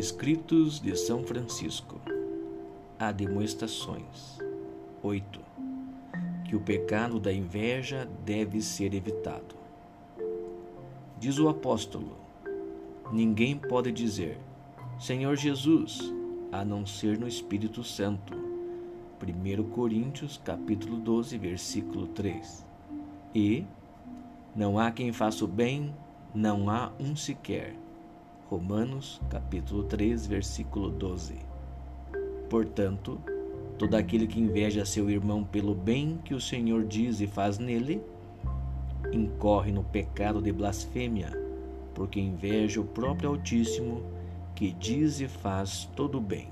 Escritos de São Francisco. Admoestações. 8. Que o pecado da inveja deve ser evitado. Diz o apóstolo: Ninguém pode dizer, Senhor Jesus, a não ser no Espírito Santo. 1 Coríntios, capítulo 12, versículo 3. E não há quem faça o bem, não há um sequer. Romanos, capítulo 3, versículo 12. Portanto, todo aquele que inveja seu irmão pelo bem que o Senhor diz e faz nele, incorre no pecado de blasfêmia, porque inveja o próprio Altíssimo, que diz e faz todo o bem.